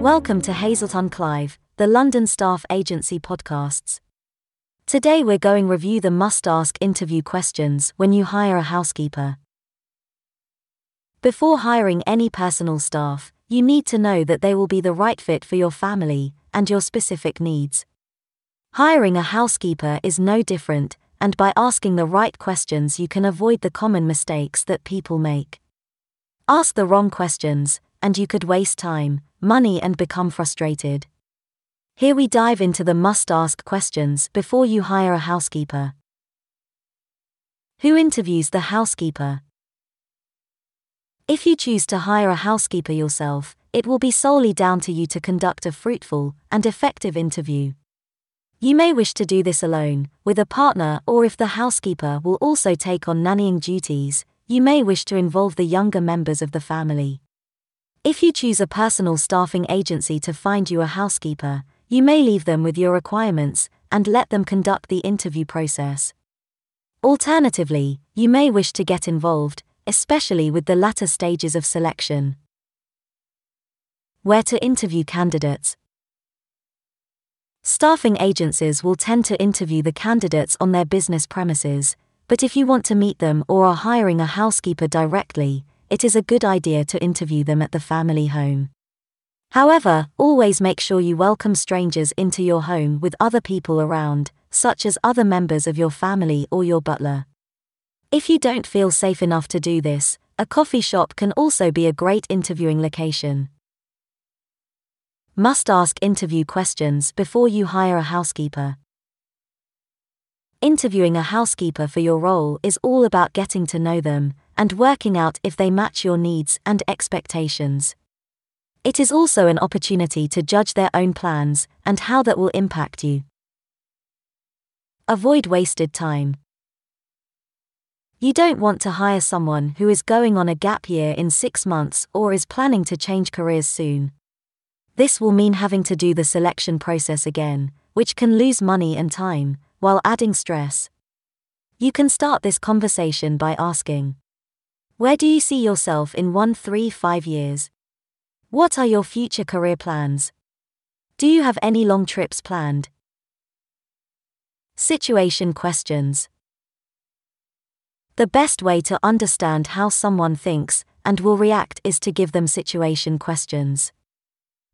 Welcome to Hazelton Clive, the London Staff Agency podcasts. Today we're going review the must ask interview questions when you hire a housekeeper. Before hiring any personal staff, you need to know that they will be the right fit for your family and your specific needs. Hiring a housekeeper is no different, and by asking the right questions, you can avoid the common mistakes that people make. Ask the wrong questions, and you could waste time, money, and become frustrated. Here we dive into the must ask questions before you hire a housekeeper. Who interviews the housekeeper? If you choose to hire a housekeeper yourself, it will be solely down to you to conduct a fruitful and effective interview. You may wish to do this alone, with a partner, or if the housekeeper will also take on nannying duties, you may wish to involve the younger members of the family. If you choose a personal staffing agency to find you a housekeeper, you may leave them with your requirements and let them conduct the interview process. Alternatively, you may wish to get involved, especially with the latter stages of selection. Where to interview candidates? Staffing agencies will tend to interview the candidates on their business premises, but if you want to meet them or are hiring a housekeeper directly, it is a good idea to interview them at the family home. However, always make sure you welcome strangers into your home with other people around, such as other members of your family or your butler. If you don't feel safe enough to do this, a coffee shop can also be a great interviewing location. Must ask interview questions before you hire a housekeeper. Interviewing a housekeeper for your role is all about getting to know them and working out if they match your needs and expectations. It is also an opportunity to judge their own plans and how that will impact you. Avoid wasted time. You don't want to hire someone who is going on a gap year in six months or is planning to change careers soon. This will mean having to do the selection process again, which can lose money and time, while adding stress. You can start this conversation by asking Where do you see yourself in one, three, five years? What are your future career plans? Do you have any long trips planned? Situation questions. The best way to understand how someone thinks and will react is to give them situation questions.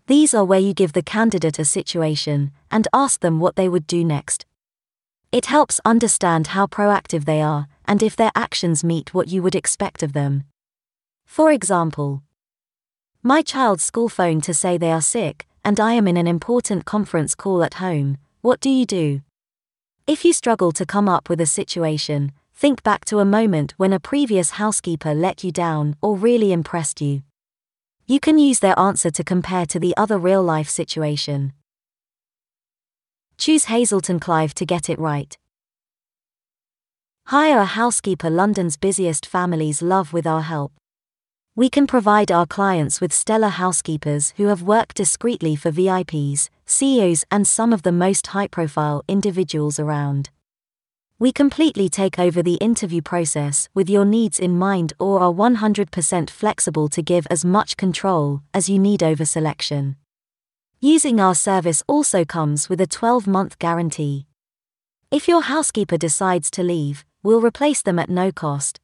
These are where you give the candidate a situation and ask them what they would do next. It helps understand how proactive they are and if their actions meet what you would expect of them. For example, my child's school phoned to say they are sick, and I am in an important conference call at home. What do you do? If you struggle to come up with a situation, think back to a moment when a previous housekeeper let you down or really impressed you. You can use their answer to compare to the other real life situation. Choose Hazelton Clive to get it right. Hire a housekeeper London's busiest families love with our help. We can provide our clients with stellar housekeepers who have worked discreetly for VIPs, CEOs, and some of the most high profile individuals around. We completely take over the interview process with your needs in mind or are 100% flexible to give as much control as you need over selection. Using our service also comes with a 12 month guarantee. If your housekeeper decides to leave, we'll replace them at no cost.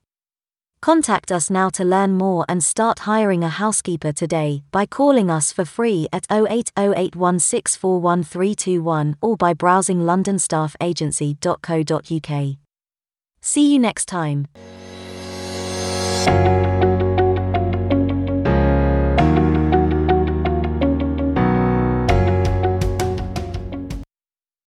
Contact us now to learn more and start hiring a housekeeper today by calling us for free at 08081641321 or by browsing londonstaffagency.co.uk. See you next time.